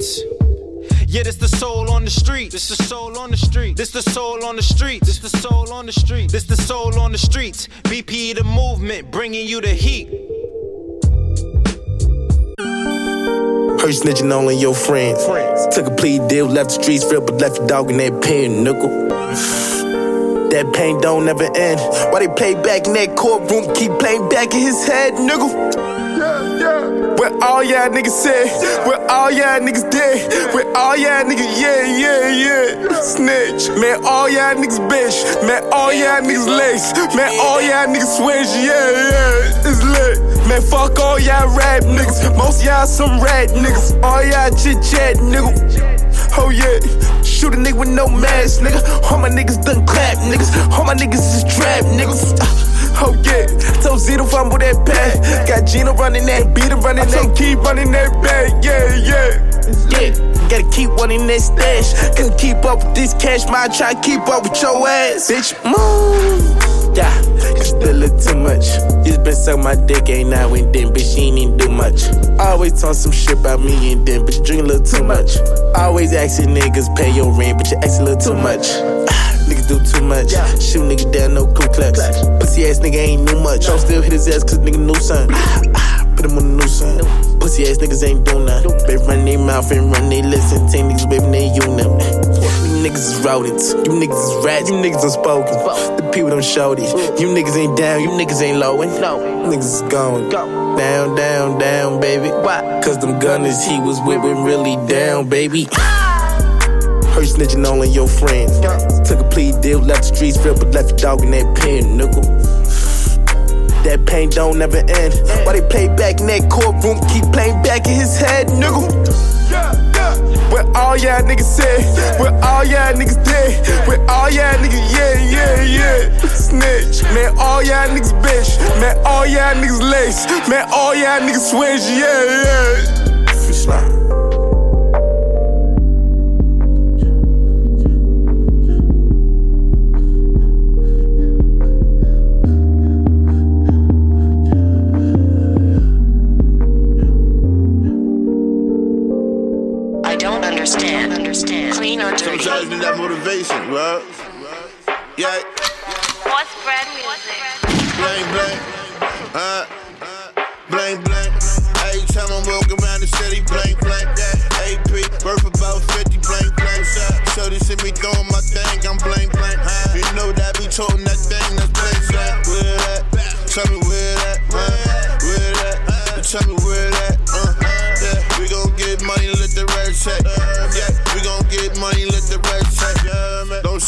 streets. Yeah, this the soul on the street. This the soul on the street. This the soul on the street. This the soul on the street. This the soul on the streets. BP the movement, bringing you the heat. Heard snitching on your friends. friends. Took a plea deal, left the streets real, but left your dog in that pen, nickel. That pain don't never end. Why they play back in that courtroom, keep playing back in his head, nigga. Where all y'all niggas said, where all y'all niggas dead, where all y'all niggas, yeah, yeah, yeah. Snitch, man, all y'all niggas bitch, man, all y'all niggas lace, man, all y'all niggas switch, yeah, yeah, it's lit. Man, fuck all y'all rap niggas, most y'all some rat niggas, all y'all chit chat nigga. Oh yeah, shoot a nigga with no mask, nigga. All my niggas done clap, niggas. All my niggas is trap, niggas. Oh yeah, told Zito fumble that bag. Got Gino running that, beat running that, keep running that bag. Yeah, yeah, yeah. Gotta keep running that stash. Couldn't keep up with this cash, might try to keep up with your ass. Bitch, move. Yeah, cause still look too much. Just been suck my dick, ain't now and then, bitch, she ain't even do much. Always talk some shit about me and then, you drink a little too much. Always asking niggas pay your rent, but you ask a little too much. Ah. Niggas do too much. Yeah. Shoot nigga down, no Ku Klux. Pussy ass nigga ain't new much. I'm still hit his ass cause nigga new son. Put him on the new son. Pussy ass niggas ain't doing nothing. Baby run their mouth and run they listen. Ten niggas waving their unit. You niggas is rodents. You niggas is rats. You niggas unspoken. The people don't show these. You niggas ain't down. You niggas ain't lowing. Niggas is going. Down, down, down, baby. Why? Cause them gunners he was whipping really down, baby. Heard snitching on your friends. Took a plea deal, left the streets real, but left your dog in that pen, nickel. That pain don't never end. Why they play back in that courtroom, keep playing back in his head, nigga. Where all y'all niggas said, where all y'all niggas dead, where all y'all niggas, yeah, yeah, yeah. Snitch, man, all y'all niggas bitch, man, all y'all niggas lace, man, all y'all niggas switch, yeah, yeah. Free motivation, right? Yeah. What's brand music? Bling bling. Uh, bling bling. Every time I'm walking around the city, bling bling. Yeah. AP, worth about 50, bling bling. So they see me doing my thing, I'm bling bling. You know that be toting that thing,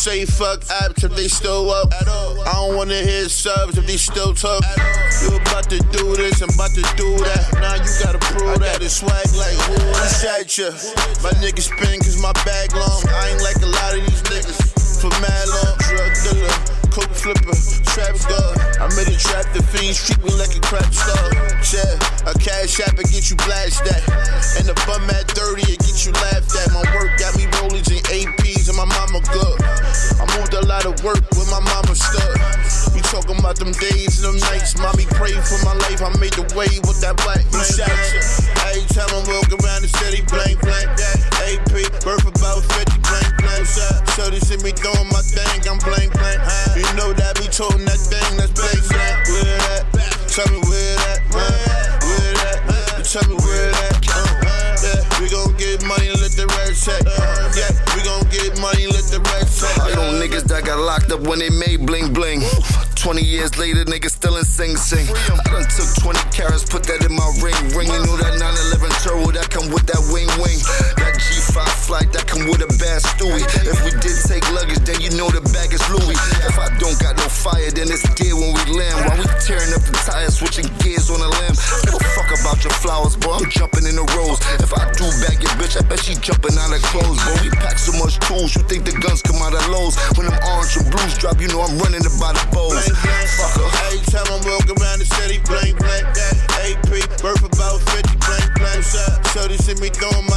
say fuck apps if they still up. I don't wanna hear subs if they still talk. You about to do this, I'm about to do that. Now you gotta prove that it's swag like who at ya? My niggas spin cause my bag long. I ain't like a lot of these niggas for mad long. Drug dealer, coke flipper, trap god. I made a trap, the fiends treat me like a crap star. Yeah, a cash app and get you blasted at. And the bum at 30 and get you laughed at. My work got me rolling and APs and my mama good. I moved a lot of work when my mama stuck. We talking about them days and them nights. Mommy prayed for my life. I made the way with that black blank. Every time I'm walking around the city, blank, blank, that AP, worth about 50, blank. So they see me doing my thing, I'm blank, blank. You know that be toting that thing, that's blank, blank. Where that? Tell me where that, where that? Tell me where that, yeah. We gon' get money, let the red check. Yeah, we gon' get money, let the red check. I know niggas that got locked up when they made bling bling. 20 years later, niggas still in Sing Sing. I done took 20 carats, put that in my ring. Ring, you know that 911 turbo that come with that wing wing. That's Stewie. If we did take luggage, then you know the bag is Louis. If I don't got no fire, then it's dead when we land. While we tearing up the tires, switching gears on the lamb. Give a fuck about your flowers, bro. I'm jumping in the rose. If I do bag your bitch, I bet she jumping out of clothes, bro. We pack so much tools, you think the guns come out of lows. When them orange and blues drop, you know I'm running about the bows. Fuck her. Every time I'm walking around the city, blank, blank, AP, worth about 50, blank, blank. So they see me doing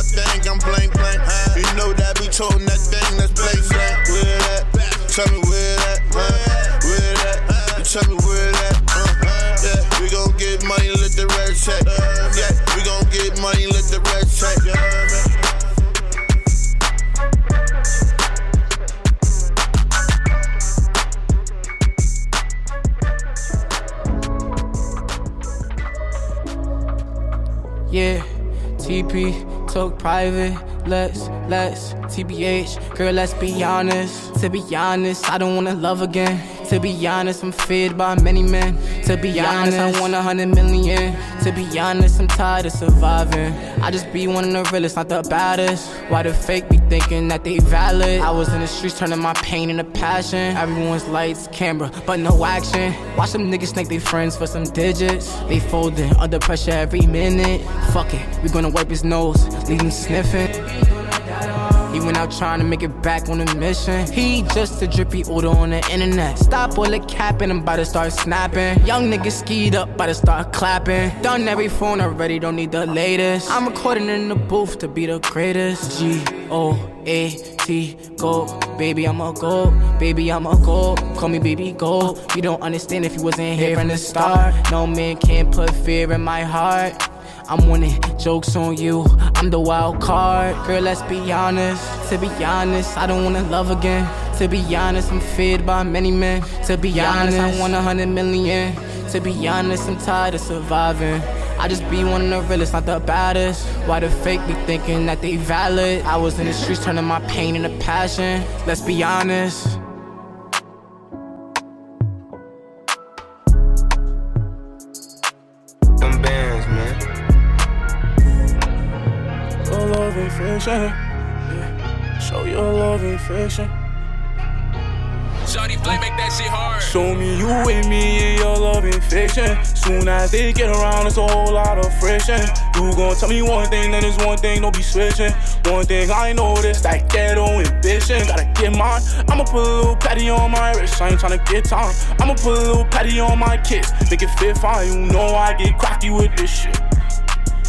private. Let's, let's, TBH, girl, let's be honest. To be honest, I don't wanna love again. To be honest, I'm feared by many men. To be honest, I want a hundred million. To be honest, I'm tired of surviving. I just be one of the realest, not the baddest. Why the fake be thinking that they valid? I was in the streets turning my pain into passion. Everyone's lights, camera, but no action. Watch them niggas snake their friends for some digits. They folding under pressure every minute. Fuck it, we gonna wipe his nose, leave him sniffing. Went out trying to make it back on a mission. He just a drippy order on the internet. Stop all the capping, I'm about to start snapping. Young niggas skied up, about to start clapping. Done every phone already, don't need the latest. I'm recording in the booth to be the greatest. G O A T, go, baby, I'm a go, baby, I'm a go. Call me baby, go. You don't understand if you wasn't here from the start. No man can put fear in my heart. I'm winning, jokes on you. I'm the wild card. Girl, let's be honest. To be honest, I don't wanna love again. To be honest, I'm feared by many men. To be honest, I want a hundred million. To be honest, I'm tired of surviving. I just be one of the realest, not the baddest. Why the fake be thinking that they valid? I was in the streets turning my pain into passion. Let's be honest. Fiction. Yeah. Show your love ain't fiction. Shawty play, make that shit hard. Show me you with me and your love ain't fiction. Soon as they get around, it's a whole lot of friction. You gon' tell me one thing, then there's one thing, don't be switching. One thing I ain't noticed, that ghetto ambition. Gotta get mine. I'ma put a little patty on my wrist. I ain't tryna get time. I'ma put a little patty on my kids. Make it fit fine. You know I get cocky with this shit.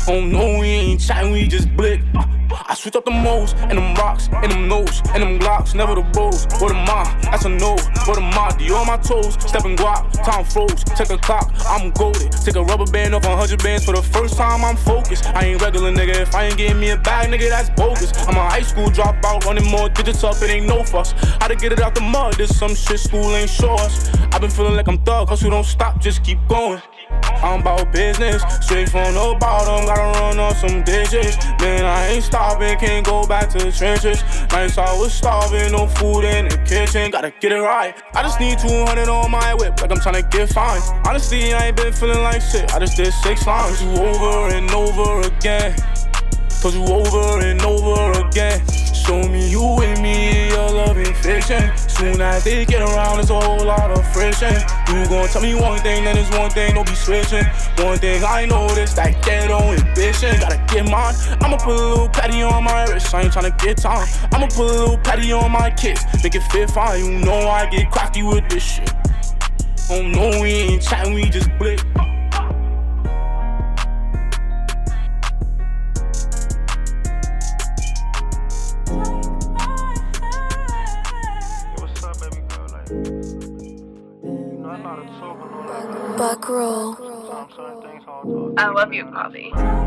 Oh no, we ain't chatting, we just blick. Uh, I switch up the modes and them rocks and them notes and them glocks, never the bows. What am I? That's a no. What am I? D on my toes, stepping guap, time froze. Check the clock, I'm goaded. Take a rubber band off 100 bands for the first time. I'm focused. I ain't regular nigga. If I ain't getting me a bag, nigga, that's bogus. I'm a high school dropout, running more digits up. It ain't no fuss. How to get it out the mud? This some shit school ain't show us. I've been feeling like I'm thug, cause we don't stop, just keep going. I'm about business, straight from the bottom, gotta run on some digits. Man, I ain't stopping, can't go back to the trenches. Nights I was starving, no food in the kitchen, gotta get it right. I just need 200 on my whip, like I'm tryna get fine. Honestly, I ain't been feeling like shit, I just did six lines. You over and over again. Told you over and over again. Show me you with me, your love ain't fiction. Soon as they get around, it's a whole lot of friction. You gon' tell me one thing, then it's one thing, don't be switching. One thing I noticed, that ghetto ambition. Gotta get mine. I'ma put a little patty on my wrist, I ain't tryna get time. I'ma put a little patty on my kids, make it fit fine. You know I get cocky with this shit. Oh no, we ain't chatting, we just blick. Love you, Bobby.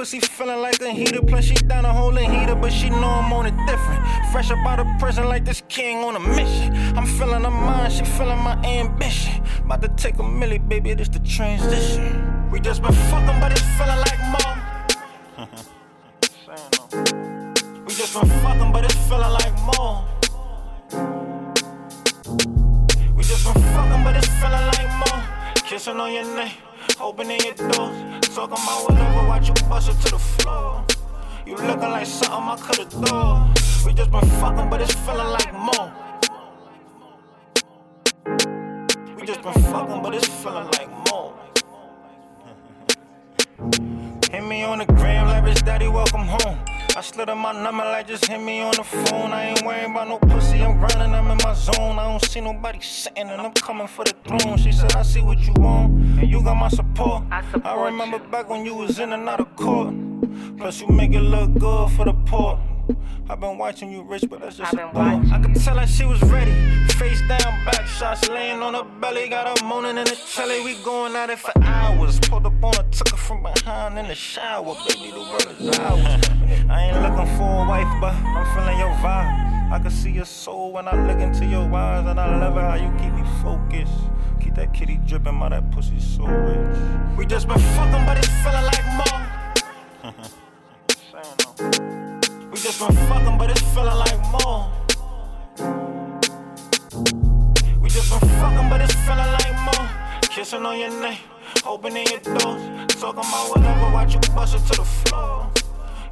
Pussy feeling like a heater. Plus she down a hole in heater, but she know I'm on it different. Fresh up out of prison like this king on a mission. I'm feeling her mind, she feeling my ambition. About to take a milli, baby, this the transition. We just been fucking, but it's feeling like more. we just been fucking, but it's feeling like more. We just been fucking, but it's feeling like more. Kissing on your neck, opening your doors. Talking about whatever, watch you bust it to the floor. You looking like something I could've done. We just been fucking, but it's feeling like more. We just been fucking, but it's feeling like more. Hit me on the gram, leverage daddy, welcome home. I slid on my number like just hit me on the phone. I ain't worrying about no pussy, I'm grinding, I'm in my zone. I don't see nobody sitting and I'm coming for the throne. She said, I see what you want, and you got my support. I support I remember you. back when you was in and out of court. Plus, you make it look good for the port. I've been watching you rich, but that's just I've a been thought. I could tell that she was ready. Face down, back shots, laying on her belly. Got her moaning in the telly. We going at it for hours. Pulled up on her, took her from behind in the shower. Baby, the world is ours. I ain't looking for a wife, but I'm feeling your vibe. I can see your soul when I look into your eyes, and I love it how you keep me focused. Keep that kitty dripping, my that pussy so rich. We just been fucking, but it's feeling like more. Just been fucking, but it's feeling like more. We just been fucking, but it's feeling like more. Kissing on your neck, opening your doors. Talking about whatever, watch you bust it to the floor.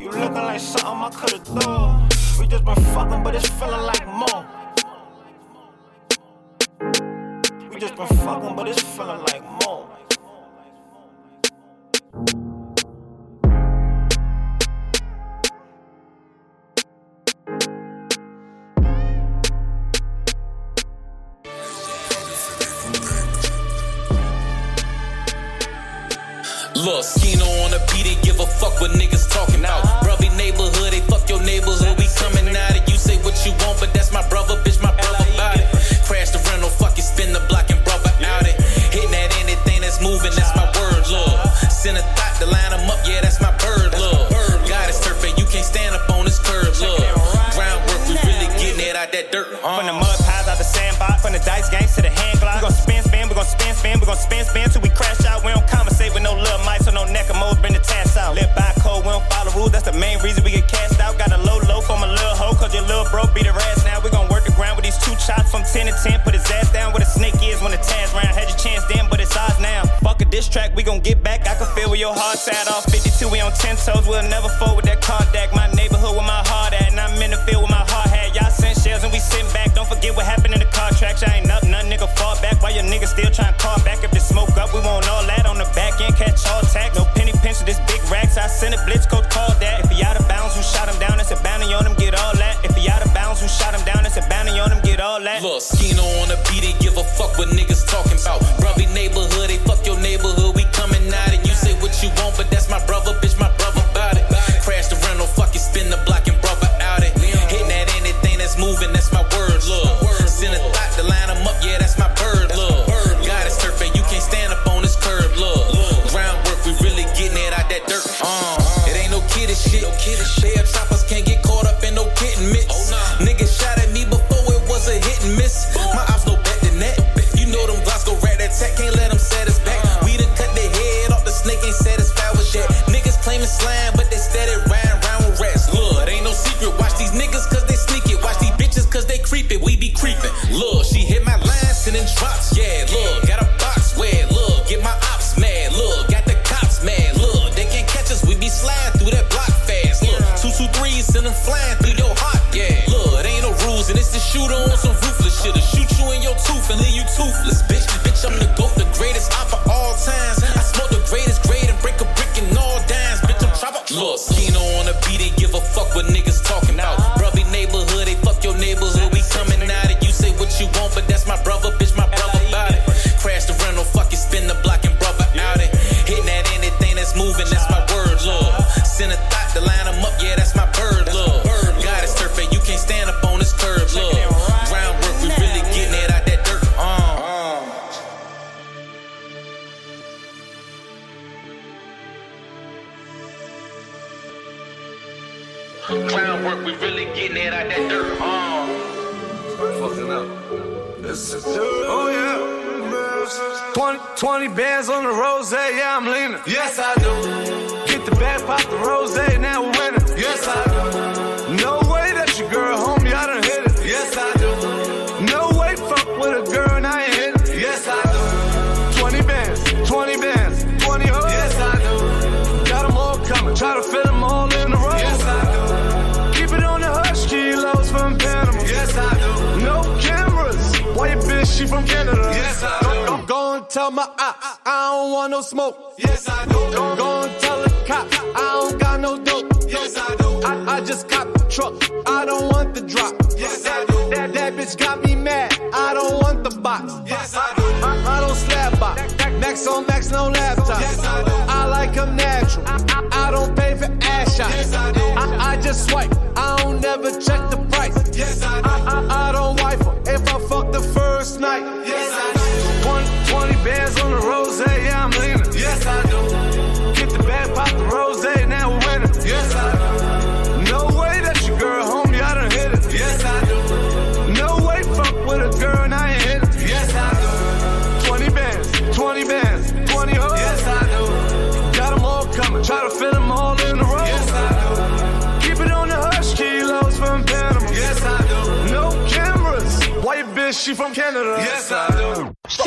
You looking like something I could've done. We just been fucking, but it's feeling like more. We just been fucking, but it's feeling like more. Look, Skino on the beat, they give a fuck what niggas talking about. Brother neighborhood, they fuck your neighborhood. We coming out of you say what you want, but that's my brother, bitch, my brother about it. Crash the rental, fucking spin the block and brother out it. Hitting at anything that's moving, that's my word, love. Send a thought to line them up, yeah, that's my bird, love. God is turfing, you can't stand up on this curb, love. Groundwork, we really getting it out that dirt. Uh. From the mud pies out the sandbox, from the dice games to the hand glock. We gon' spin, spin, we gon' spin, spin, we gon' spin, spin till we crash out. We don't conversate with no little mice bring the tass out. Live by code, we don't follow rules, that's the main reason we get cast out. Got a low low from a little hoe, cause your little bro beat the ass now. We gon' work the ground with these two chops from 10 to 10, put his ass down where the snake is when the Taz round. Had your chance then, but it's ours now. Fuck a diss track, we gon' get back. I can feel where your heart's at. Off 52, we on 10 toes, we'll never fold I send a blitz coach, want no smoke. Yes, I do. Go, and tell the cops, I don't got no dope. Yes, I do. I, I just cop the truck, I don't want the drop. Yes, I do. That, that bitch got me mad, I don't want the box. Yes, I do. I, I don't slap box. Max on max, no laptop. Yes, I do. I like them natural. I, I don't pay for ass shots. Yes, I do. I, I just swipe. I don't never check the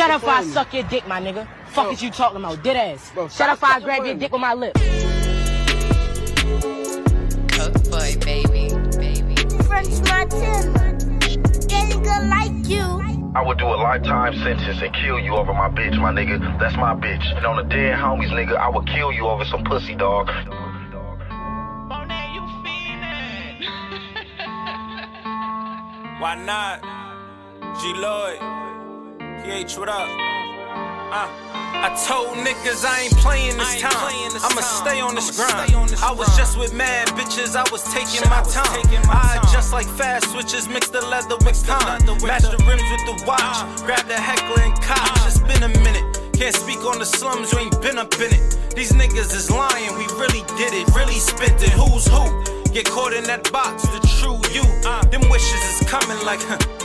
Shut up, I suck your dick, my nigga. Fuck is you talking about, dead ass. Bro, Shut up, I grab your dick with my lips. Coke boy, baby, baby. French Montana. Getting good like you. I would do a lifetime sentence and kill you over my bitch, my nigga. That's my bitch. And on the dead homies, nigga, I would kill you over some pussy, dog. Why not? G Lloyd. PH, what up? Uh, I told niggas I ain't playing this time. I'ma stay on this grind. I was just with mad bitches, I was taking my time. I adjust like fast switches, mix the leather with time. The Match the rims with the watch, grab the heckler and cop. It's been a minute. Can't speak on the slums, you ain't been up in it. These niggas is lying, we really did it, really spent it. Who's who? Get caught in that box, the true you. Them wishes is coming like, huh.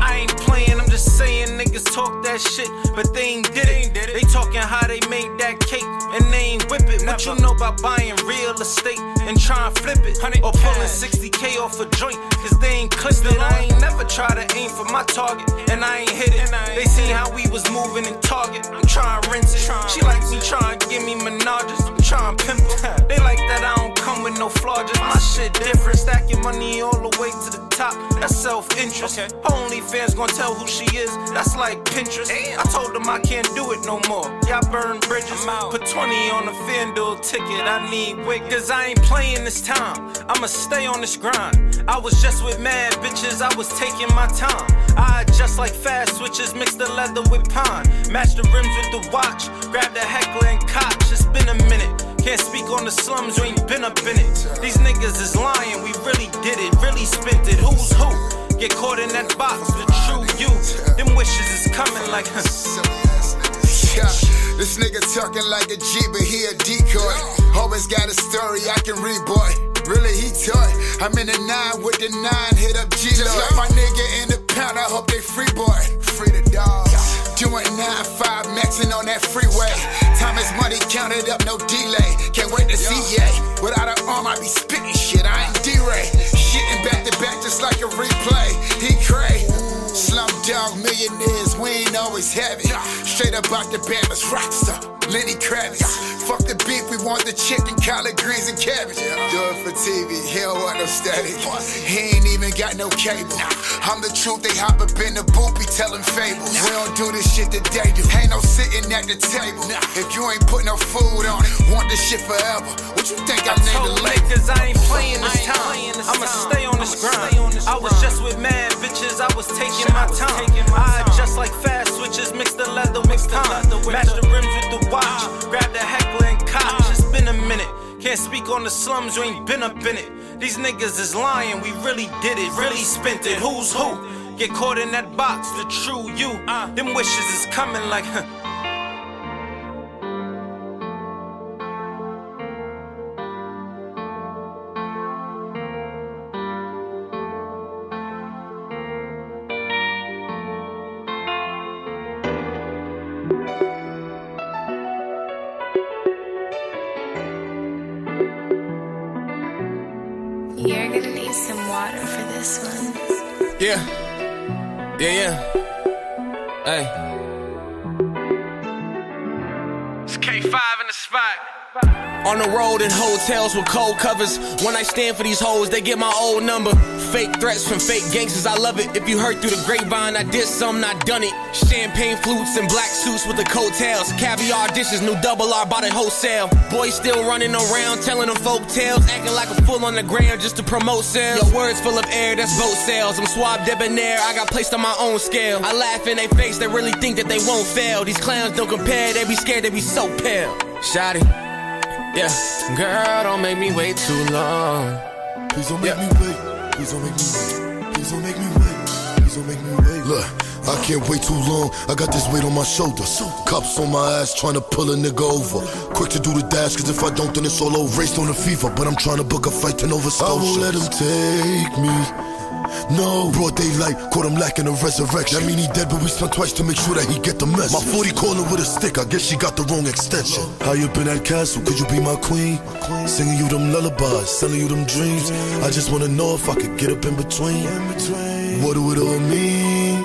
I ain't playing, I'm just saying niggas talk that shit, but they ain't did it. They talking how they made that cake and they ain't whip it. What you know about buying real estate and trying to flip it? Or pulling 60k off a joint, cause they ain't clipped it. I ain't never try to aim for my target, and I ain't hit it. They seen how we was moving in Target, I'm trying to rinse it. She like me trying to give me menages, I'm trying to pimp it. They like that I don't with no flaw, just my shit different. Stacking money all the way to the top, that's self interest. Only fans gonna tell who she is, that's like Pinterest. I told them I can't do it no more. Y'all burn bridges. Put 20 on a FanDuel ticket, I need wig. Cause I ain't playing this time. I'ma stay on this grind. I was just with mad bitches, I was taking my time. I adjust like fast switches, mix the leather with pine. Match the rims with the watch, grab the heckler and cotch. It's been a minute. Can't speak on the slums, you ain't been up in it. These niggas is lying, we really did it, really spent it. Who's who? Get caught in that box, the true you. Them wishes is coming like, Yeah, this nigga talking like a G, but he a decoy. Always got a story I can read, boy. Really, he toy. I'm in the nine with the nine, hit up G. Just like my nigga in the pound, I hope they free, boy. Free the dog. Doing 9-5, maxing on that freeway. Time is money, counted up, no delay. Can't wait to see ya. Without an arm, I be spitting shit, I ain't D-Ray. Shitting back to back just like a replay. He cray. Slum dog millionaires, we ain't always it. Straight up out the Bamas, rockstar, Lenny Kravitz. Fuck the beef, we want the chicken, collard greens, and cabbage. Do it for TV, he don't want no static. He ain't even got no cable. I'm the truth, they hop up in the booth, be telling fables. We don't do this shit that they do. Ain't no sitting at the table. If you ain't put no food on it, want this shit forever. What you think I named the label? Cause I ain't playing this time. I'ma stay on this grind. I was just with mad bitches, I was taking my time. I adjust like fast switches, mix the leather with time. Match the watch, grab the heckler and cotch. It's been a minute. Can't speak on the slums, you ain't been up in it. These niggas is lying, we really did it, really spent it. Who's who? Get caught in that box, the true you. Uh. Them wishes is coming like, huh. Yeah. Yeah, yeah. Hey. It's K5 in the spot. On the road in hotels with cold covers. When I stand for these hoes, they get my old number. Fake threats from fake gangsters, I love it. If you heard through the grapevine, I did something, I done it. Champagne flutes and black suits with the coattails. Caviar dishes, new double R, bought it wholesale. Boys still running around, telling them folk tales. Acting like a fool on the ground just to promote sales. Your words full of air, that's boat sales. I'm suave debonair, I got placed on my own scale. I laugh in their face, they really think that they won't fail. These clowns don't compare, they be scared, they be so pale. Shotty. Yeah, girl, don't make me wait too long. Please don't make me wait. Please don't make me wait. Please don't make me wait. Please don't make me wait. Look, I can't wait too long. I got this weight on my shoulders. Cops on my ass trying to pull a nigga over. Quick to do the dash, cause if I don't, then it's all over. Raced on the fever, but I'm trying to book a flight to Nova Scotia. I won't let him take me. No, broad daylight, caught him lacking a resurrection. That mean he dead, but we spent twice to make sure that he get the message. My 40 calling with a stick, I guess she got the wrong extension. High up in that castle, could you be my queen? Singing you them lullabies, selling you them dreams. I just wanna know if I could get up in between. What do it all mean?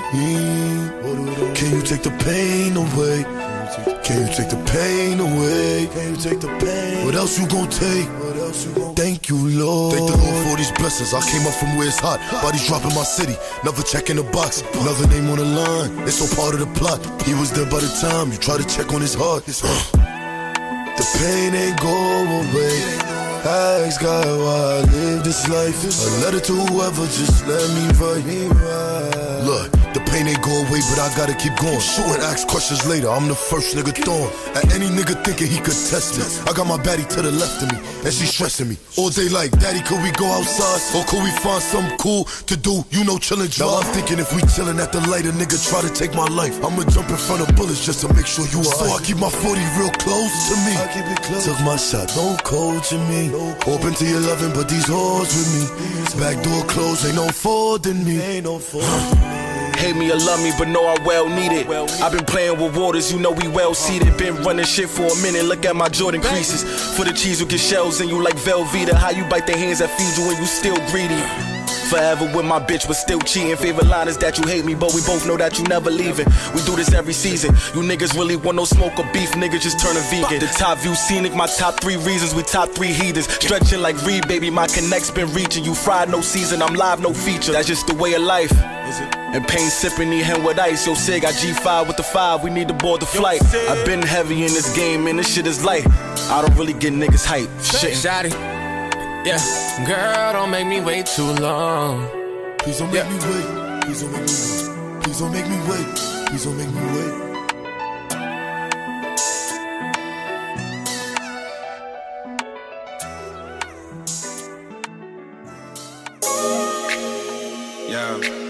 Can you take the pain away? Can you take the pain away? Can you take the pain? What else you gon' take? Thank you, Lord. Thank the Lord for these blessings. I came up from where it's hot. Bodies dropping my city. Never checking the box. Another name on the line. It's all part of the plot. He was there by the time you try to check on his heart. The pain ain't go away. Ask God why I live this life. A letter to whoever, just let me write. Look, the pain ain't go away, but I gotta keep going. Shoot and ask questions later. I'm the first nigga throwing. At any nigga thinking he could test me. I got my baddie to the left of me, and she stressing me. All day like, Daddy, could we go outside? Or could we find something cool to do? You know, chillin' drive. Now I'm thinking if we chillin' at the light, a nigga try to take my life. I'ma jump in front of bullets just to make sure you are. So I keep my 40 real close to me. I keep it close. Took my shot, don't to me. Open to your loving, but these hoes with me. Back door closed, ain't no folding me. Ain't no Hate me or love me, but know I well need it. I've been playing with waters, you know we well seated. Been running shit for a minute, look at my Jordan creases. For the cheese who get shells in you like Velveeta. How you bite the hands that feed you when you still greedy. Forever with my bitch, but still cheating. Favorite line is that you hate me, but we both know that you never leaving. We do this every season. You niggas really want no smoke or beef, niggas just turn a vegan. The top view scenic, my top three reasons, we top three heathens. Stretching like Reed, baby, my connect's been reaching. You fried, no season, I'm live, no feature. That's just the way of life. And pain sipping, need him with ice. Yo, Sig, got G5 with the 5, we need to board the flight. I've been heavy in this game, and this shit is light. I don't really get niggas hype. Shit. Shotty. Yeah, girl, don't make me wait too long. Please don't make me wait. Please don't make me wait. Please don't make me wait. Please don't make me wait. Yeah.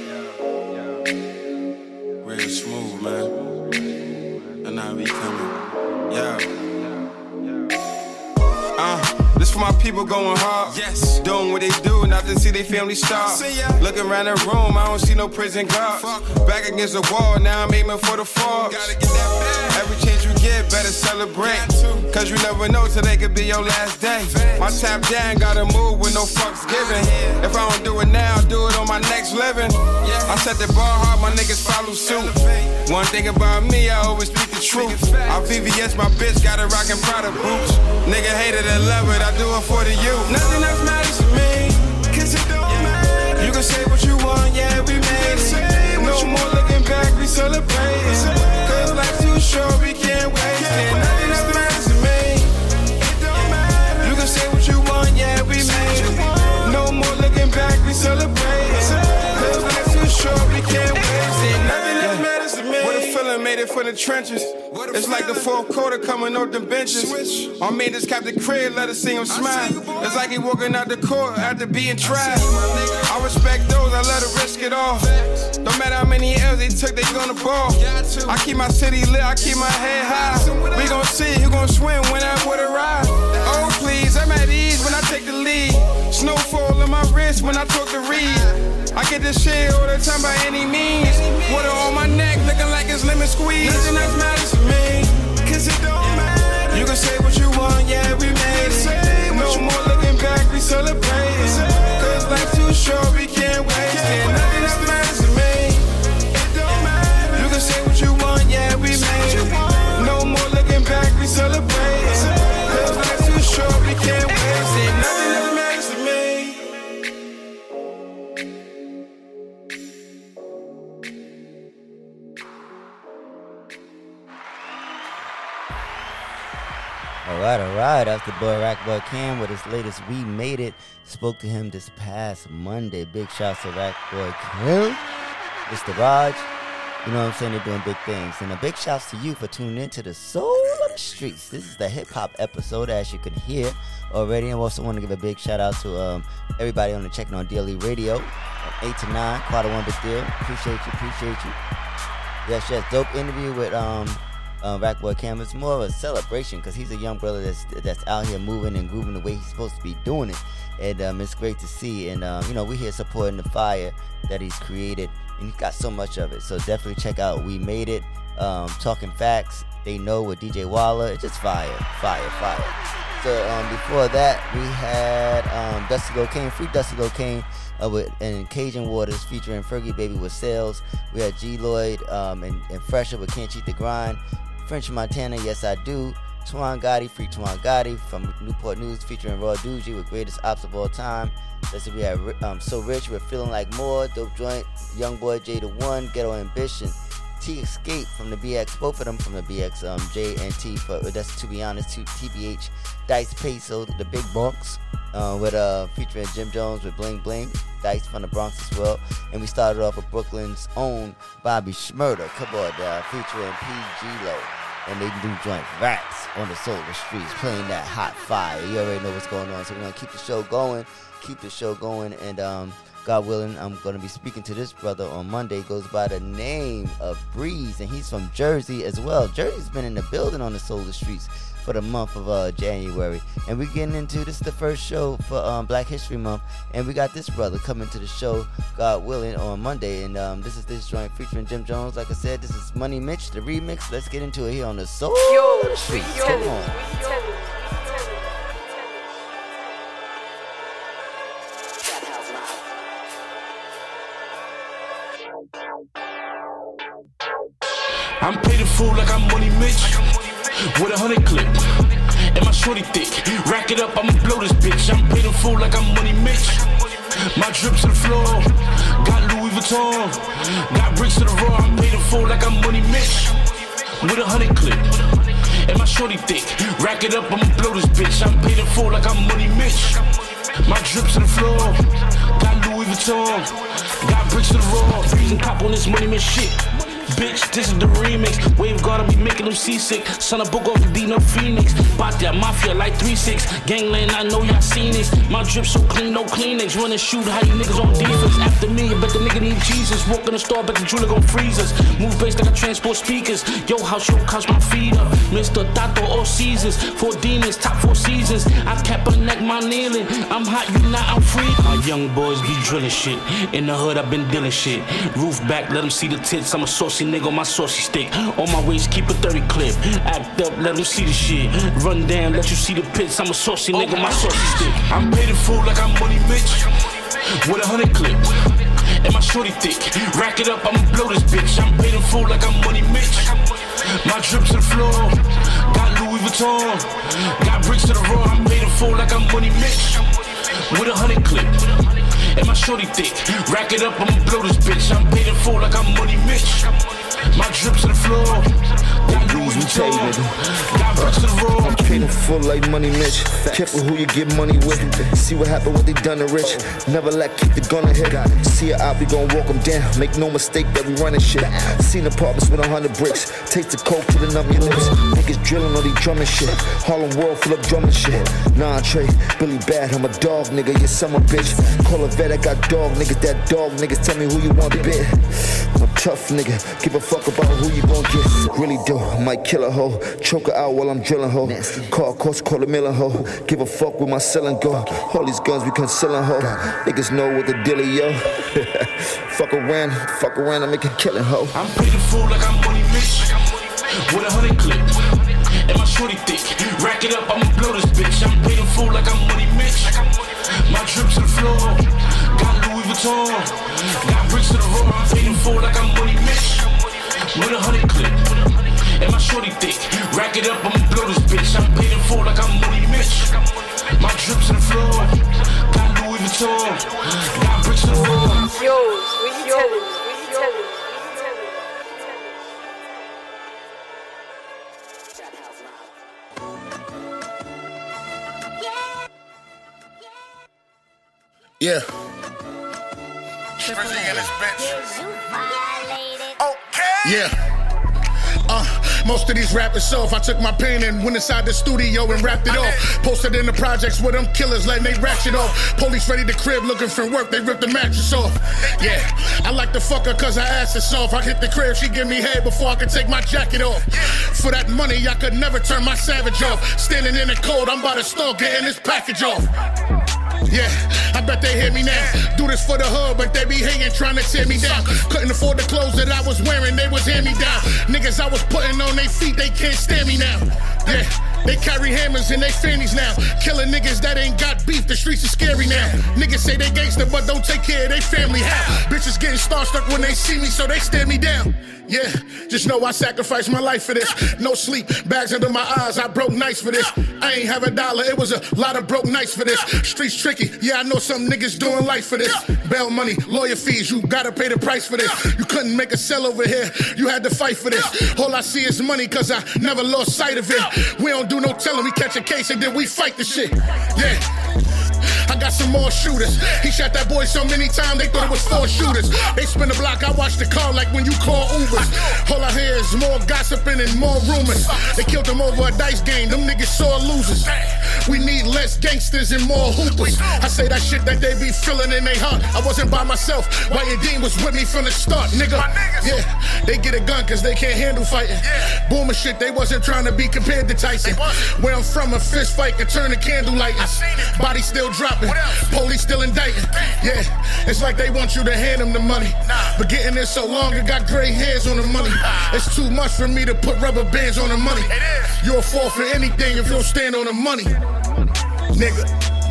People going hard. Yes. Doing what they do, not to see their family starve. Looking around the room, I don't see no prison guards. Back against the wall, now I'm aiming for the fall. Every chance you get, better celebrate. Cause you never know today could be your last day. My tap down, gotta move with no fucks given. If I don't do it now, I'll do it on my next living. I set the bar hard, my niggas follow suit. One thing about me, I always speak the truth. I VVS my bitch, got a rockin' Prada boots. Nigga hated and love it, I do it for the youth. Nothing else matters to me, cause it don't matter. You can say what you want, yeah, we made it. No more looking back, we celebrating. Cause life's too short, feeling made it for the trenches. It's like the fourth quarter coming off the benches. Our man this the crib, let us see him smile. It's like he walking out the court after being tried. I respect those, I let her risk it all. No matter how many L's they took, they gonna ball. I keep my city lit, I keep my head high. We gon' see who gon' swim when I would arrive. Oh please, I'm at ease when I take the lead. Snowfall in my wrist when I talk to read. I get this shit all the time by any means. Water on my neck, looking like it's lemon squeeze. Nothing else matters to me, cause it don't matter. You can say what you want, yeah, we made it. No more looking back, we celebrating. Cause life's too short, we can't wait. All That's the boy Rack Boy Cam with his latest We Made It. Spoke to him this past Monday. Big shouts to Rack Boy Cam, Mr. Raj. You know what I'm saying? They're doing big things. And a big shouts to you for tuning in to the Soul of the Streets. This is the hip hop episode, as you can hear already. And also want to give a big shout out to um, everybody on the Checking on DLE Radio, 8 to 9, quite a one big deal. Appreciate you, appreciate you. Yes, yes, dope interview with um, uh, Rackboy Cam. It's more of a celebration because he's a young brother that's that's out here moving and grooving the way he's supposed to be doing it, and um, it's great to see. And um, you know, we're here supporting the fire that he's created, and he's got so much of it. So definitely check out We Made It, um, Talking Facts. They know with DJ Waller. It's just fire, fire, fire. So um, before that, we had um, Dusty Kane, free Dusty Locane uh, with and Cajun Waters featuring Fergie Baby with Sales. We had G Lloyd um, and, and Fresher with Can't Cheat the Grind. French Montana, Yes I Do. Twan Gotti, Free Twan Gotti from Newport News featuring Raw Doogie with Greatest Ops of All Time. Let's see, we had um, So Rich with Feeling Like More, Dope Joint, Young Boy J the One, Ghetto Ambition. T Escape from the BX, both of them from the BX, um, J and T, but that's to be honest, to TBH, Dice Peso, the Big Bronx, uh, with uh, featuring Jim Jones with Bling Bling, Dice from the Bronx as well, and we started off with Brooklyn's own Bobby Shmurda, come on down, featuring PG Lo, and they do joint rats on the solar streets, playing that hot fire. You already know what's going on, so we're gonna keep the show going, keep the show going, and um, God willing, I'm going to be speaking to this brother on Monday. Goes by the name of Breeze, and he's from Jersey as well. Jersey's been in the building on the Solar Streets for the month of uh, January, and we're getting into this. Is the first show for um, Black History Month, and we got this brother coming to the show, God willing, on Monday. And um, this is this joint featuring Jim Jones. Like I said, this is Money Mitch, the remix. Let's get into it here on the Soul Streets. Come on. I'm paid in full like I'm Money Mitch. With a hundred clip. And my shorty thick. Rack it up, I'ma blow this bitch. I'm paid in full like I'm Money Mitch. My drip to the floor. Got Louis Vuitton. Got bricks to the raw. I'm paid in full like I'm Money Mitch. With a hundred clip. And my shorty thick. Rack it up, I'ma blow this bitch. I'm paid in full like I'm Money Mitch. My drip to the floor. Got Louis Vuitton. Got bricks to the raw. Freezing cop on this Money Mitch shit. Bitch, this is the remix. Wave gotta be making them seasick. Son of book off the D, no Phoenix. Bought that mafia like 3-6. Gangland, I know y'all seen this. My drip so clean, no Kleenex. Run and shoot, how you niggas on defense. After me, I bet the nigga need Jesus. Walk in the store, bet the jeweler gon' freeze us. Move bass like I transport speakers. Yo, house, yo, couch, my feet up. Mr. Tato, all seasons. Four demons, top four seasons. I kept a neck, my kneeling. I'm hot, you not, I'm free. My young boys be drilling shit. In the hood, I've been dealing shit. Roof back, let them see the tits. I'm a saucy nigga on my saucy stick. On my waist, keep a 30 clip. Act up, let them see the shit. Run down, let you see the pits. I'm a saucy nigga, my saucy stick. I'm paid in full like I'm Money Mitch. With a hundred clip. And my shorty thick. Rack it up, I'ma blow this bitch. I'm paid in full like I'm Money Mitch. My drip to the floor. Got Vuitton. Got bricks to the raw. I'm paid in full like I'm Money Mitch. With a hundred clip. And my shorty thick. Rack it up, I'ma blow this bitch. I'm paid in full like I'm Money Mitch. My drip to the floor. I'm in full like money, Mitch. Careful who you get money with. See what happened, what they done to rich. Never let keep the gun hit. See it out, we gon' walk them down. Make no mistake that we running shit. Seen apartments with a hundred bricks. Take the coke to the numb your lips. Niggas drilling all these drumming shit. Harlem world full of drumming shit. Nah, Trey, Billy Bad, I'm a dog nigga. Yes, I'm a bitch. Call a vet, I got dog niggas. That dog niggas tell me who you want to bit. I'm a tough nigga. Give a fuck about who you gon' get. Really do. Might kill a hoe. Choke her out while I'm drilling hoe. Call course, call a million hoe. Give a fuck with my selling go. All these guns we concealing hoe. Niggas know what the deal is, yo. fuck around, fuck around, I make a killing hoe. I'm paid in full like I'm Money Mitch. With a hundred clip. And my shorty thick. Rack it up, I'ma blow this bitch. I'm paid in full like I'm Money Mitch. My drip to the floor. Got Louis Vuitton. Got bricks to the raw. I'm paid in full like I'm Money Mitch. With a hundred clip and my shorty thick. Rack it up, I'ma blow this bitch. I'm paid in full like I'm Money Mitch. My drips in the floor, got Louis Vuitton, got bricks in the wall. Yours, we yours, we yours. Yeah. Everything in this bitch. Okay. Yeah. Uh most of these rappers soft. I took my pen and went inside the studio and wrapped it off. Posted in the projects with them killers, letting they ratchet off. Police ready to crib looking for work, they ripped the mattress off. Yeah, I like to fuck her cause her ass is soft. I hit the crib, she give me head before I could take my jacket off. For that money, I could never turn my savage off. Standing in the cold, I'm by the store getting this package off. Yeah, I bet they hear me now. Do this for the hood, but they be hating, trying to tear me down. Couldn't afford the clothes that I was wearing, they was hand me down. Niggas I was putting on their feet, they can't stand me now. Yeah, they carry hammers in their fannies now. Killing niggas that ain't got beef, the streets are scary now. Niggas say they gangster, but don't take care of their family. How? Bitches getting starstruck when they see me, so they stare me down. Yeah, just know I sacrificed my life for this. No sleep, bags under my eyes. I broke nights for this. I ain't have a dollar, it was a lot of broke nights for this. Streets tricky, yeah, I know some niggas doing life for this. Bail money, lawyer fees, you gotta pay the price for this. You couldn't make a sell over here, you had to fight for this. All I see is money, cause I never lost sight of it. We don't do no telling, we catch a case and then we fight the shit. Yeah. I got some more shooters. He shot that boy so many times they thought it was four shooters. They spin the block, I watch the car like when you call Ubers. All I hear is more gossiping and more rumors. They killed him over a dice game, them niggas sore losers. We need less gangsters and more hoopers. I say that shit that they be feeling in their heart. I wasn't by myself. Wyatt Dean was with me from the start, nigga. Yeah, they get a gun cause they can't handle fighting. Boomer shit, they wasn't trying to be compared to Tyson. Where I'm from, a fist fight can turn to candlelight. Body still dropping, police still indicting. Yeah, it's like they want you to hand them the money. But getting there so long, it got gray hairs on the money. It's too much for me to put rubber bands on the money. You'll fall for anything if you don't stand on the money. Nigga.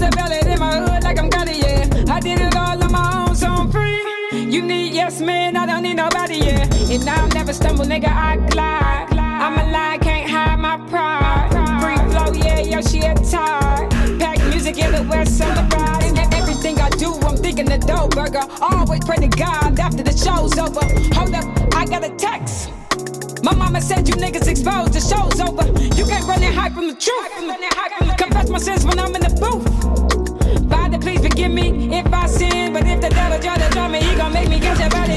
Still valid in my hood like I'm got it, yeah. I did it all on my own, so I'm free. You need yes man, I don't need nobody, yeah. And I'll never stumble, nigga, I glide. I'm a lie, can't hide my pride. Free flow, yeah, yo, she a tired. Pack music in the west ride. And everything I do, I'm thinking the dough burger. Always pray to God after the show's over. Hold up, I got a text. My mama said you niggas exposed, the show's over. You can't run and hide from the truth. Confess my sins when I'm in the booth. Me if I sin. But if the devil try to draw me, he gon' make me catch your body,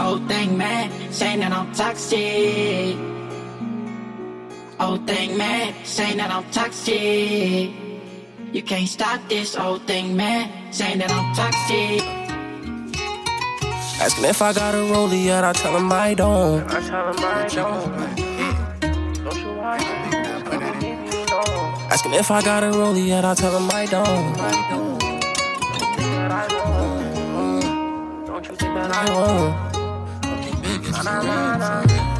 Oh, old thing, man. Saying that I'm toxic. Oh, old thing, man. Saying that I'm toxic. You can't stop this oh, old thing, man. Saying that I'm toxic. Asking if I got a rollie yet, I tell him I don't. I tell him I don't. Don't you lie. Asking if I got a rollie yet, I tell him I don't. Don't you think that I won't?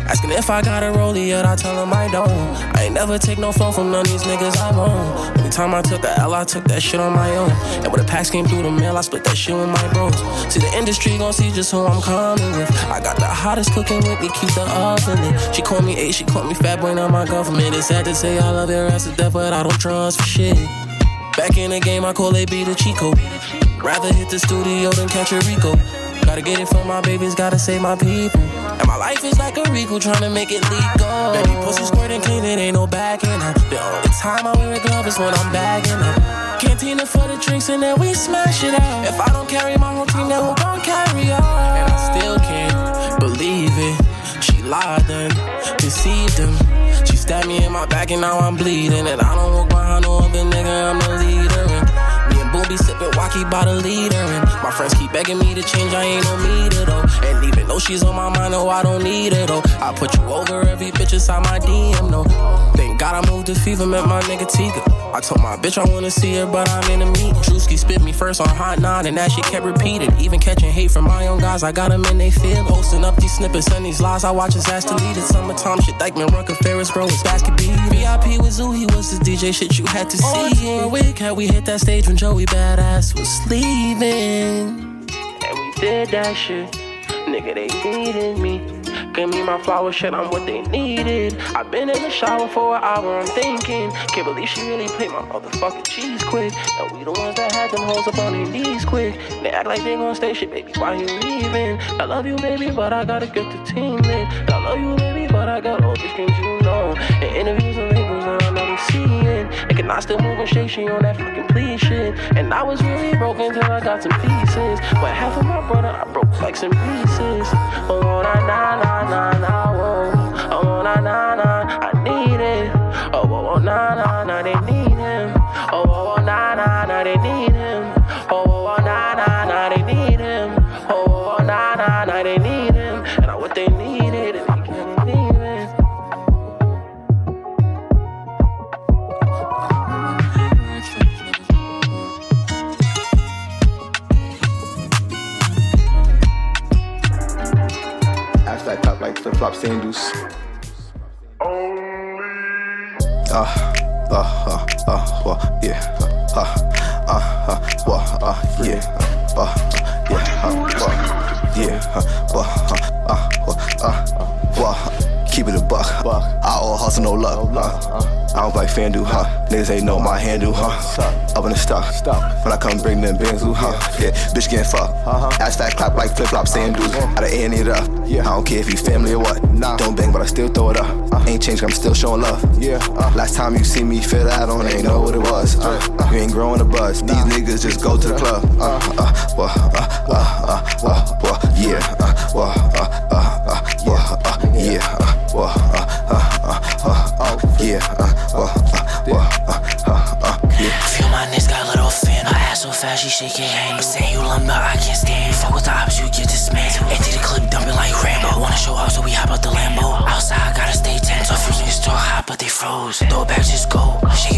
Asking if I got a rollie yet, I tell him I don't. I ain't never take no phone from none of these niggas I own. Every time I took the L, I took that shit on my own. And when the packs came through the mail, I split that shit with my bros. See, the industry gon' see just who I'm coming with. I got the hottest cooking with me, keep the oven lit. She call me A, she call me fat boy, not my government. It's sad to say I love your ass to death, but I don't trust for shit. Back in the game, I call AB the Chico. Rather hit the studio than catch a Rico. Gotta get it for my babies, gotta save my people. And my life is like a Rico, trying to make it legal. Baby, pussy squirting clean, it ain't no backing up. The only time I wear a glove is when I'm bagging up. Cantina for the drinks and then we smash it out. If I don't carry my whole team, then who gon' carry on? And I still can't believe it. She lied and deceived him. She stabbed me in my back and now I'm bleeding. And I don't walk behind no other nigga, I'm the leader. And me and Boom be walkie by the leader. And my friends keep begging me to change, I ain't no meter though. And even though she's on my mind, no, I don't need her though. I put you over every bitch inside my DM, no. Thank God I moved to fever, met my nigga Tiga. I told my bitch I wanna see her, but I'm in a meet. Drewski spit me first on Hot 9, and that shit kept repeating. Even catching hate from my own guys, I got them in they feel. Posting up these snippets and these lies, I watch his ass deleted. Summertime shit, Dyckman, Rucker, Ferris, bro, it's basket beat. VIP with Zoo, he was the DJ shit you had to oh, see. For a week, how we hit that stage when Joey Badass was leaving. And we did that shit. Nigga, they needed me. Gave me my flower shit, I'm what they needed. I've been in the shower for an hour, I'm thinking. Can't believe she really played my motherfucking cheese quick. And we the ones that had them hoes up on their knees quick. They act like they gon' stay shit, baby, why you leaving? I love you, baby, but I gotta get the team lit. I love you, baby, but I got all these dreams you know. And interviews and labels I never seeing. And can I still move and shake she on that fucking please shit? And I was really broken till I got some pieces. But half of my brother, I broke like some pieces. Oh, na na na na na, whoa. Oh, na na na, I need it. Oh, oh, oh na na na, they need him. Oh, oh, oh na na na, they need him. Flop sandals. Uh, uh, uh, uh, well, yeah, buck. I all hustle, no luck. Uh, I don't play FanDuel, huh? Niggas ain't know my handle, huh? Up in the stock. When I come bring them Benzu, huh? Yeah, bitch getting fucked. Ass fat clap like flip flop sandals. I done end it up. I don't care if you family or what. Don't bang, but I still throw it up. Ain't changed, I'm still showing love. Yeah. Last time you see me fit out on, ain't know what it was. Uh, you ain't growing a buzz. These niggas just go to the club. Uh, uh, well, uh, uh, uh, uh, well, yeah. Uh, uh, uh, uh, uh, yeah. Uh, uh, uh, uh, uh, yeah. Uh, uh, uh, uh, uh. Feel my niece got a little fan. Her ass so fast, she shaking hands. Saying you lumber, I can't stand. Fuck with the ops, you get dismantled. Empty the clip, dumping like Rambo. Wanna show off, so we hop out the Lambo. Outside, gotta stay tense. Our few niggas too hot, but they froze. Throw it back, just go. Shake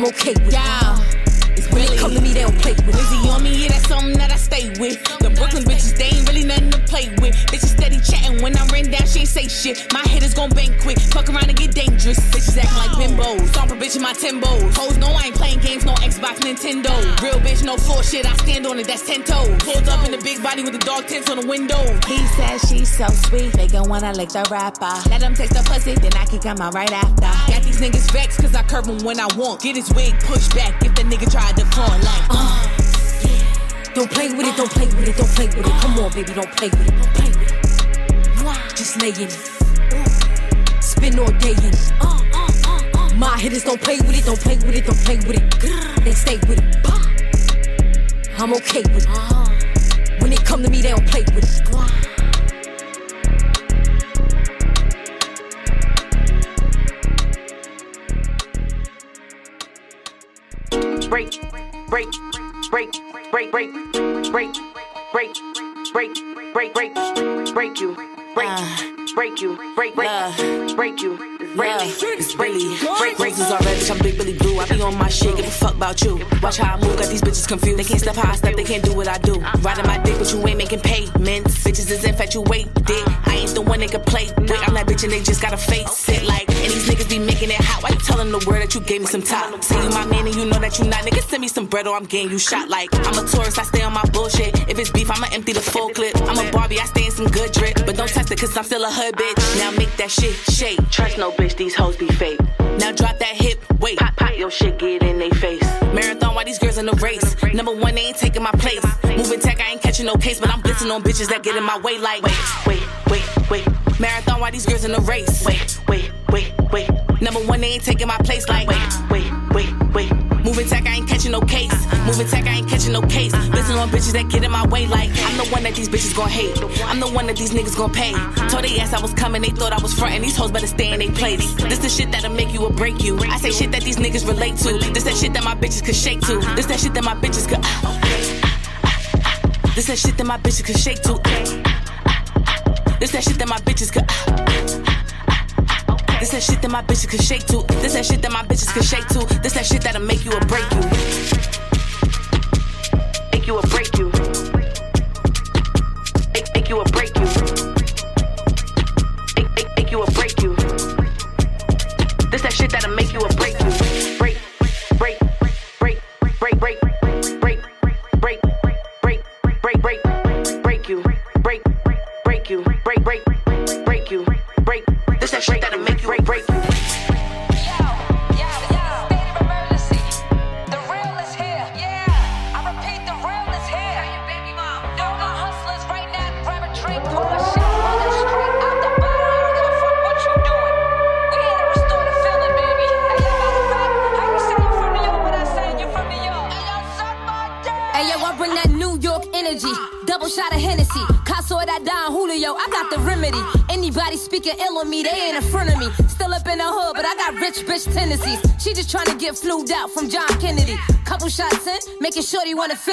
I'm okay with Yeah. They come to me, they don't play with it. Wizzy on me, yeah, that's something that I stay with. The Brooklyn bitches, they ain't really nothing to play with. Bitches steady chatting when I'm written down, she ain't say shit. My head hitters gon' bang quick, fuck around and get dangerous. Bitches acting like bimbos, stomp a bitch in my Timbos. Hoes know I ain't playing games, no Xbox, Nintendo. Real bitch, no floor shit, I stand on it, that's 10 toes. Pulled up in the big body with the dog tints on the window. He says she's so sweet, they gon' wanna lick the rapper. Let them taste the pussy, Then I can come out right after. Got these niggas vexed cause I curve him when I want. Get his wig pushed back if the nigga to front like, uh. Don't play with it, don't play with it, don't play with it. Come on, baby, don't play with it. Don't play with it. Just lay in it. Spin all day in it. Uh, uh, uh, My hitters don't play with it, don't play with it, don't play with it. They stay with it. I'm okay with it. Uh-huh. When they come to me, they don't play with it. Break, break, break, break, break, break, break, break, break, break, break, break you, break, break you, break, break, break you, break, It's Billy. Break races already, bitch. I'm big Billy Blue. I be on my shit, give a fuck about you. Watch how I move, got these bitches confused. They can't step how I step, they can't do what I do. Riding my dick, but you ain't making payments. Bitches is infatuated. I ain't the one they can play with. I'm that bitch and they just gotta face it. Like, and these niggas be making it hot. Why you telling the world that you gave me some top? Say you my man and you know that you not. Niggas send me some bread or I'm getting you shot. Like, I'm a tourist, I stay on my bullshit. If it's beef, I'ma empty the full clip. I'm a Barbie, I stay in some good drip. But don't test it, cause I'm still a hood bitch. Now make that shit shake. Trust no bitch, these hoes be fake. Now drop that hip, wait. Pop, pop your shit, get in they face. Marathon, why these girls in the race? Number one, they ain't taking my place. Moving tech, I ain't catching no case, but I'm blitzing on bitches that get in my way. Like, wait, wait, wait, wait. Marathon, why these girls in the race? Wait, wait, wait, wait. Number one, they ain't taking my place. Like, wait, wait, wait, wait. Moving tech, I ain't catching no case. Moving tech, I ain't catching no case. Blitzing on bitches that get in my way. Like, I'm the one that these bitches gon' hate. I'm the one that these niggas gon' pay. Told they ass I was coming, they thought I was frontin'. These hoes better stay in their place. This the shit that'll make you or break you. I say shit that these niggas relate to. This that shit that my bitches could shake to. Uh, uh, uh, this that shit that my bitches could. This that shit that my bitches could shake to. This that shit that my bitches could. This that shit that my bitches can shake to. This that shit that my bitches can shake to. This that shit that'll make you or break you. Make you or break you.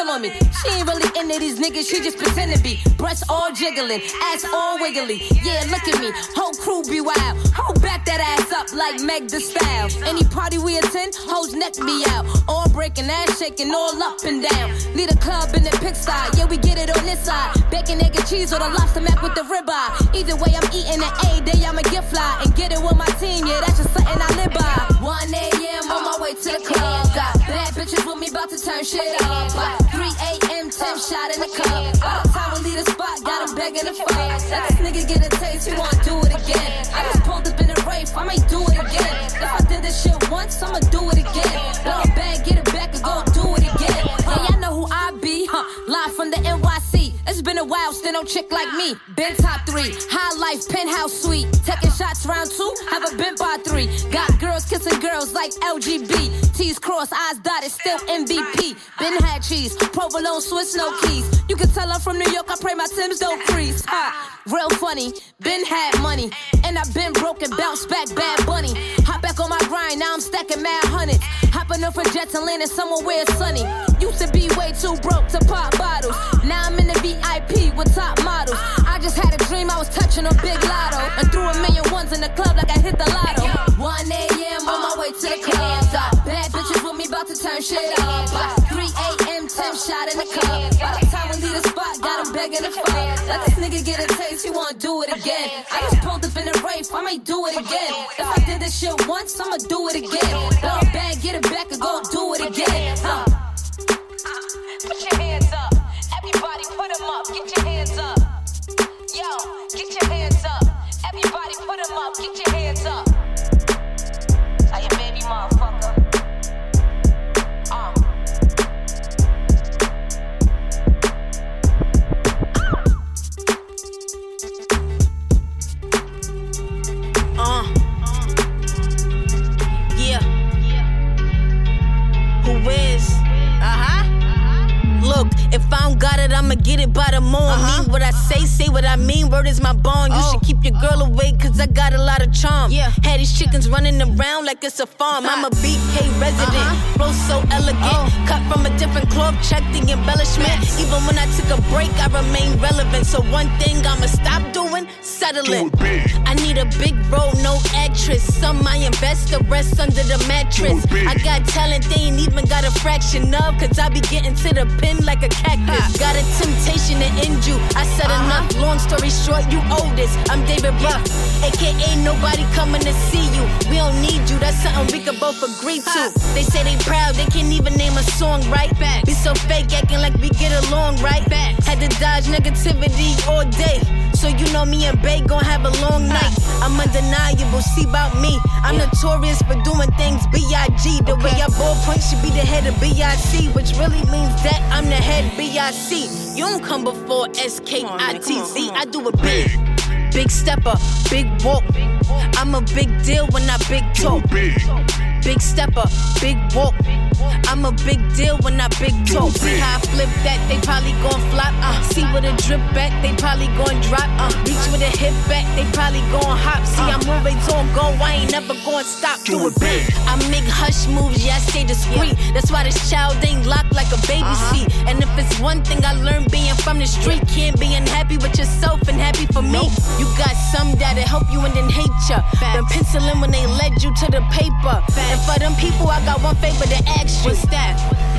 On me. She ain't really into these niggas, she just pretend to be. Breasts all jiggling, ass all wiggly. Yeah, look at me, whole crew be wild. Back that ass up like Meg the Style. Any party we attend, hoes neck be out. All breaking, ass shaking, all up and down. Lead a club in the pigsty, yeah, we get it on this side. Bacon, egg, and cheese, or the lobster mac with the ribeye. Either way, I'm eating an A day, I'ma get fly and get it with my team, yeah, that's just something I live by. 1 a.m. on my way to the club. Got bad bitches with me, about to turn shit up. By 3 a.m., 10 shot in the cup. By the time we leave the spot, got him begging to fuck. Let this nigga get a taste, he wanna do it again. I in I might do it again. If I did this shit once, I'ma do it again. Blow a bag, get it back, and go do it again. Yeah, y'all know who I be, huh? Live from the NYC. It's been a while, still no chick like me. Been top three, high life, penthouse suite. Taking shots round two, haven't been by three. Got girls kissing girls like LGB. T's crossed, eyes dotted, still MVP. Been had cheese, provolone, Swiss, no keys. You can tell I'm from New York, I pray my Tim's don't crease. Ha, real funny, been had money. And I've been broken, bounce back, bad bunny. Hop back on my grind, now I'm stacking mad hundreds. Hopping up for jets and landing somewhere where it's sunny. Used to be way too broke to pop bottles. Now I'm in the VIP with top models. I just had a dream I was touching a big lotto. And threw a million ones in the club like I hit the lotto. 1 a.m. on my way to the club. Bad bitches with me about to turn shit up. 3 a.m. 10 shot in the club. By the time we leave the spot, got him begging to fuck. Let this nigga get a taste, he wanna do it again. I just pulled up in a rafe, I might do it again. If I did this shit once, I'ma do it again. A bag, get it back, and go do it again. Huh. Put them up. Get your hands up. Yo, get your hands up. Everybody put them up. Get your hands up. I mean. Is my bond. You should oh. keep your girl oh. away, cause I got a lot of charm. Yeah. Had these chickens running around like it's a farm. I'm a BK resident. Uh-huh. Flow so elegant. Oh. Cut from a different cloth, check the embellishment. Even when I took a break, I remain relevant. So one thing I'ma stop doing, settling. I a big role, no actress. Some I invest, the rest under the mattress. I got talent they ain't even got a fraction of, cause I be getting to the pin like a cactus. Got a temptation to end you. I said enough, long story short, you owe this. I'm David Ruff, aka nobody coming to see you. We don't need you, that's something we could both agree to. They say they proud, they can't even name a song right back. Be so fake, acting like we get along right back. Had to dodge negativity all day. So you know me and Bay gon' have a long night. I'm undeniable, see about me. I'm notorious for doing things B.I.G. The way I ballpoint should be the head of B.I.C. Which really means that I'm the head B.I.C. You don't come before S.K.I.T.Z. I do it big. Big stepper, big walk. I'm a big deal when I big talk. Big stepper, big walk. I'm a big deal when I big talk. See how I flip that, they probably gon' flop. Uh, see with a drip back, they probably gon' drop. Uh, reach with a hip back, they probably gon' hop. See, I'm always on go, I ain't never gon' stop. Do it big. I make hush moves, yeah, I stay discreet. That's why this child ain't locked like a baby seat. And if it's one thing I learned being from the street, can't be unhappy with yourself and happy for me. You got some that'll help you and then hate ya. Been penciling when they led you to the paper. And for them people, I got one favor to ask. What's that?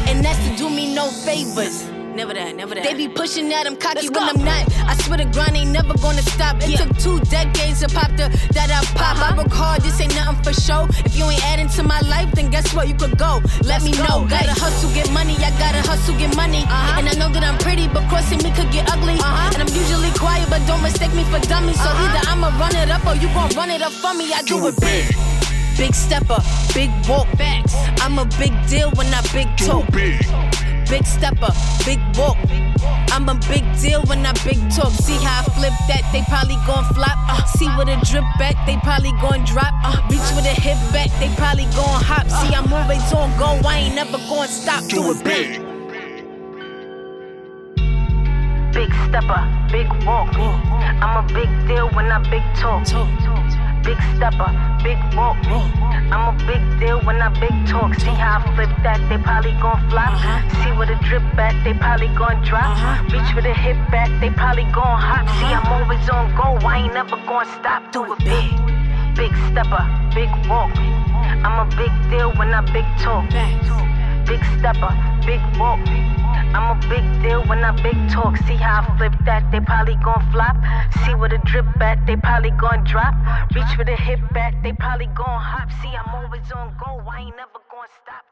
And that's to do me no favors. Never that, never that. They be pushing that I'm cocky when I'm not. I swear the grind ain't never gonna stop. It took two decades to pop the that I pop. I uh-huh. work hard, this ain't nothing for show. If you ain't adding to my life, then guess what? You could go. Let me know. Gotta hustle, get money. I gotta hustle, get money. Uh-huh. And I know that I'm pretty, but crossing me could get ugly. Uh-huh. And I'm usually quiet, but don't mistake me for dummy. So uh-huh. either I'ma run it up or you gon' run it up for me. I do it big. Big stepper, big walk backs. I'm a big deal when I big talk. Big big stepper, big walk. I'm a big deal when I big talk. See how I flip that, they probably gon' flop. Uh, see with a drip back, they probably gon' drop. Uh, reach with a hip back, they probably gon' hop. See, I'm always on go, I ain't never gon' stop. Do it big. Big stepper, big walk. I'm a big deal when I big talk. Big stepper, big walk. me. I'm a big deal when I big talk. See how I flip that, they probably gon' flop. Uh-huh. See with a drip back, they probably gon' drop. Uh-huh. Reach with a hip back, they probably gon' hop. Uh-huh. See, I'm always on go, I ain't never gon' stop. Do it big. Big stepper, big walk. I'm a big deal when I big talk. Big stepper, big walk. I'm a big deal when I big talk. See how I flip that, they probably gon' flop. See where a drip back, they probably gon' drop. Reach for the hip back, they probably gon' hop. See, I'm always on go, I ain't never gon' stop.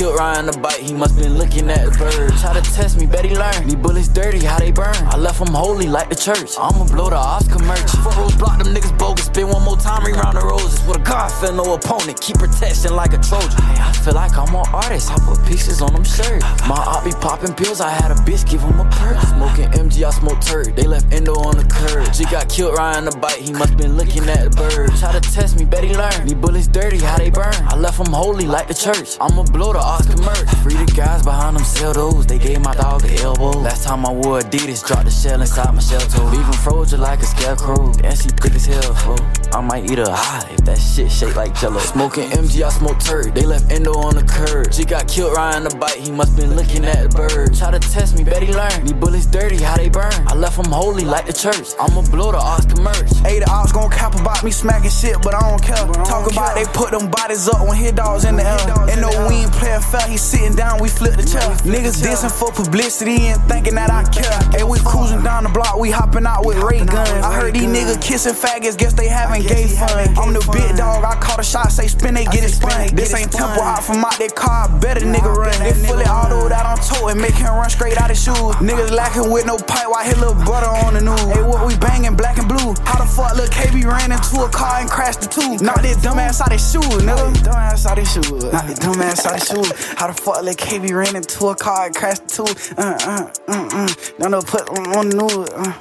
Killed riding the bike, he must been looking at the bird. Try to test me, bet he learn. These bullets dirty, how they burn. I left them holy like the church. I'ma blow the Oscar merch. Four rows block them niggas bogus. Spin one more time, round the roses. With a God feel no opponent. Keep protection like a Trojan. Hey, I feel like I'm an artist. I put pieces on them shirts. My op be popping pills. I had a bitch give him a perk. Smoking MG, I smoke turd. They left endo on the curb. G got killed riding the bike. He must been looking at the bird. Try to test me, bet he learn. These bullets dirty, how they burn. I left them holy like the church. I'ma blow the Oscar. Free the guys behind them those. They gave my dog an elbow. Last time I wore Adidas, dropped the shell inside my shell toe. Leave frozen like a scarecrow. And she thick as hell. I might eat her high if that shit shake like jello. Smoking MG, I smoke turd. They left endo on the curb. She got killed riding the bike. He must been looking at the bird. Try to test me, bet he learn. These bullets dirty, how they burn. I left them holy like the church. I'ma blow the Oscar merch. Hey, the ops gon' cap about me smacking shit, but I don't care. Talk about they put them bodies up when hit dogs in the air. And no, we ain't playing He sitting down, we flip the chair. Niggas dissing for publicity and thinking that I care. Hey, we cruising down the block, we hopping out with ray guns. I heard these niggas kissing faggots, guess they having gay fun. I'm the big dog, I call the shot, say spin, they get it spun. This ain't temple out from out that car, better nigga run. They fully auto that on toe and make him run straight out of shoes. Niggas lacking with no pipe, while hit little brother on the news. Hey, what we banging, black and blue? How the fuck little KB ran into a car and crashed the two? Knock this dumbass out his shoes, nigga. Dumbass out his shoes. Knock that dumbass out his shoes. How the fuck little KB ran into a car and crashed two? Uh, uh, uh, uh. No, no, put on the news. Uh,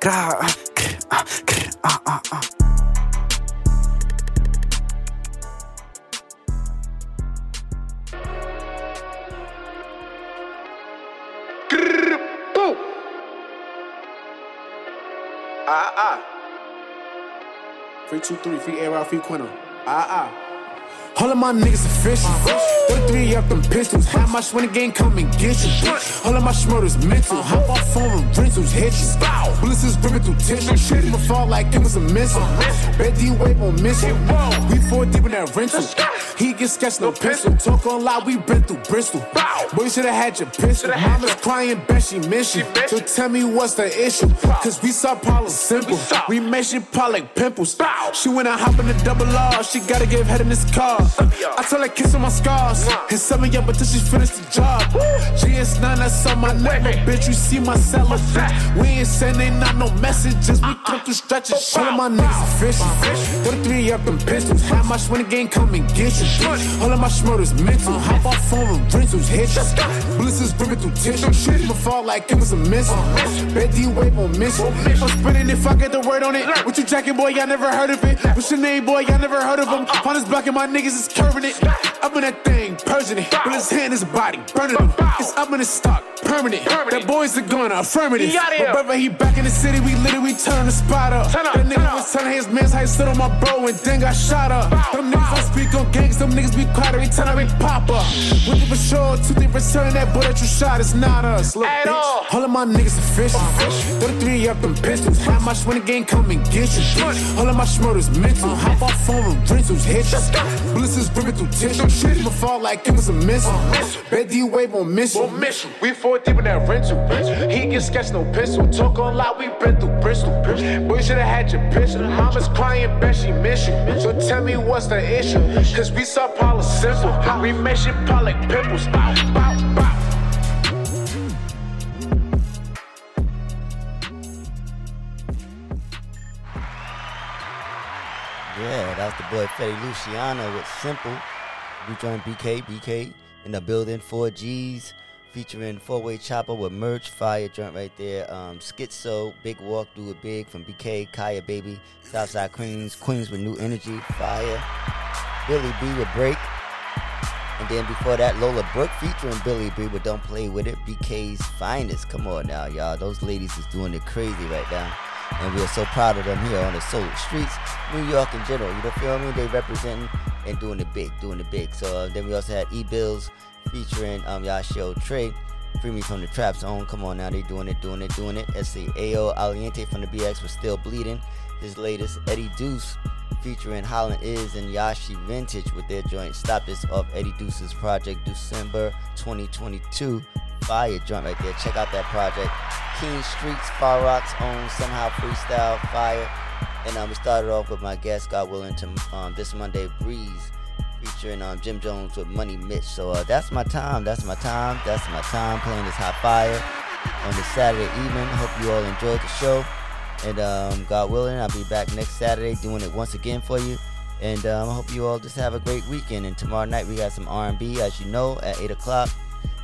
God. Uh, uh, uh, uh. Ah ah. Free two three, free air out, free Quino. Ah ah. All of my niggas official. 33 up them pistols. How much when the game come and get you? All of my schmurders mental. Hop off phone and rentals hit you. Bullets is ripping through tissue. Shit I'ma fall like it was a missile. Bet D wave on mission. We four deep in that rental. He get sketched no pencil. Talk on loud, we been through Bristol. Boy, you should've had your pistol. Mama's crying, bet she miss you. So tell me what's the issue? Cause we saw problems simple. We shit pop like pimples. She went and hop in the double R. She gotta give head in this car. I tell her kiss on my scars. Of y'all, but till she finished the job. GS9, that's on my. My bitch, you see my cellar. We ain't sending out no messages. We come through stretches. Of my niggas official. 33 up them pistols. How much when the game come and get you? All of my schmurders mental. Hop off phone and rentals hit you. Bullets is ripping through tissue. Shit I'ma fall like it was a missile. Bet D wave on mission. I'm spinning if I get the word on it. What you jacking, boy? Y'all never heard of it. What's your name, boy? Y'all never heard of him. Find this block and my niggas is curving it. Up in that thing, purging it. But his hand is body, burning him. It's up in his stock, permanent. That boy's a gunner, affirmative. But brother, he back in the city, we literally turn the spot up. That nigga was telling his mans how he stood on my bro and then got shot up. Them niggas don't speak on gangs, them niggas be quiet every time we pop up. One thing for sure, two for certain, that boy that you shot is not us. Look, At bitch, all. all of my niggas official. 33 up them pistols. How much when the game come and get you? All of my schmurders mental. Hop off phone rentals hit you. Bullets is ripping through tissue. Shit I'ma fall like it was a missile. Bet D wave on mission. We four deep in that rental. He can sketch no pistol. Talk on loud, we been through Bristol. Boy, should've had your pistol. Mama's crying, bet she miss you. So tell me what's the issue? Cause we saw problems simple. We shit pop like pimples. Bow, bow, bow. Was the boy Fetty Luciano with Simple. We joined BK, BK in the building, 4Gs, featuring Four Way Chopper with Merch, Fire joint right there. Um, Schizo, Big Walk, Do It Big from BK, Kaya Baby, Southside Queens, Queens with New Energy, Fire. Billy B with Break. And then before that, Lola Brooke featuring Billy B with Don't Play With It, BK's finest. Come on now, y'all. Those ladies is doing it crazy right now. And we are so proud of them here on the soul streets, New York in general. You know, feel me? They representing and doing it big, doing it big. So uh, then we also had E Bills featuring um Yashio Trey. Free me from the trap zone. Come on now, they doing it, doing it, doing it. SAO Aliente from the BX was still bleeding. His latest Eddie Deuce featuring Holland Is and Yashi Vintage with their joint Stop This off Eddie Deuce's project December 2022. Fire joint right there. Check out that project. King Streets, Far Rock's own somehow freestyle fire. And um, we started off with my guest, God willing, to um, this Monday Breeze featuring um, Jim Jones with Money Mitch. So uh, that's my time. That's my time. That's my time playing this hot fire on this Saturday evening. Hope you all enjoyed the show. And um, God willing, I'll be back next Saturday doing it once again for you. And um, I hope you all just have a great weekend. And tomorrow night we got some R&B, as you know, at 8 o'clock.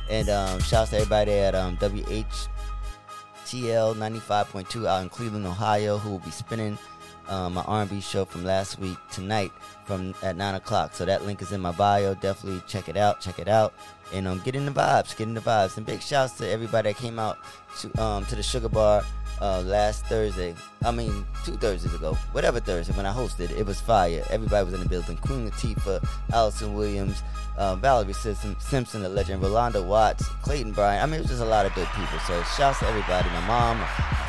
And um, shouts to everybody at um, WHTL 95.2 out in Cleveland, Ohio, who will be spinning um, my R&B show from last week tonight from at 9 o'clock. So that link is in my bio. Definitely check it out. Check it out. And um, get in the vibes. Get in the vibes. And big shouts to everybody that came out to um, to the Sugar Bar uh, last Thursday. I mean, two Thursdays ago. Whatever Thursday when I hosted, it was fire. Everybody was in the building. Queen Latifah, Alyson Williams, uh, Valerie Simpson, Simpson, the legend, Rolanda Watts, Clayton Bryan. I mean, it was just a lot of good people. So shouts to everybody. My mom,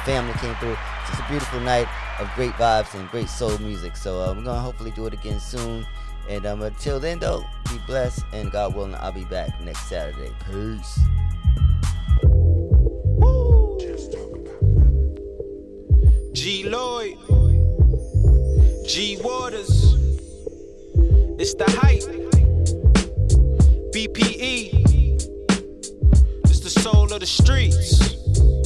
family came through. Just a beautiful night of great vibes and great soul music. So uh, we're gonna hopefully do it again soon. And um, until then, though, be blessed and God willing, I'll be back next Saturday. Peace. G Lloyd, G Waters, it's the hype. BPE, it's the soul of the streets.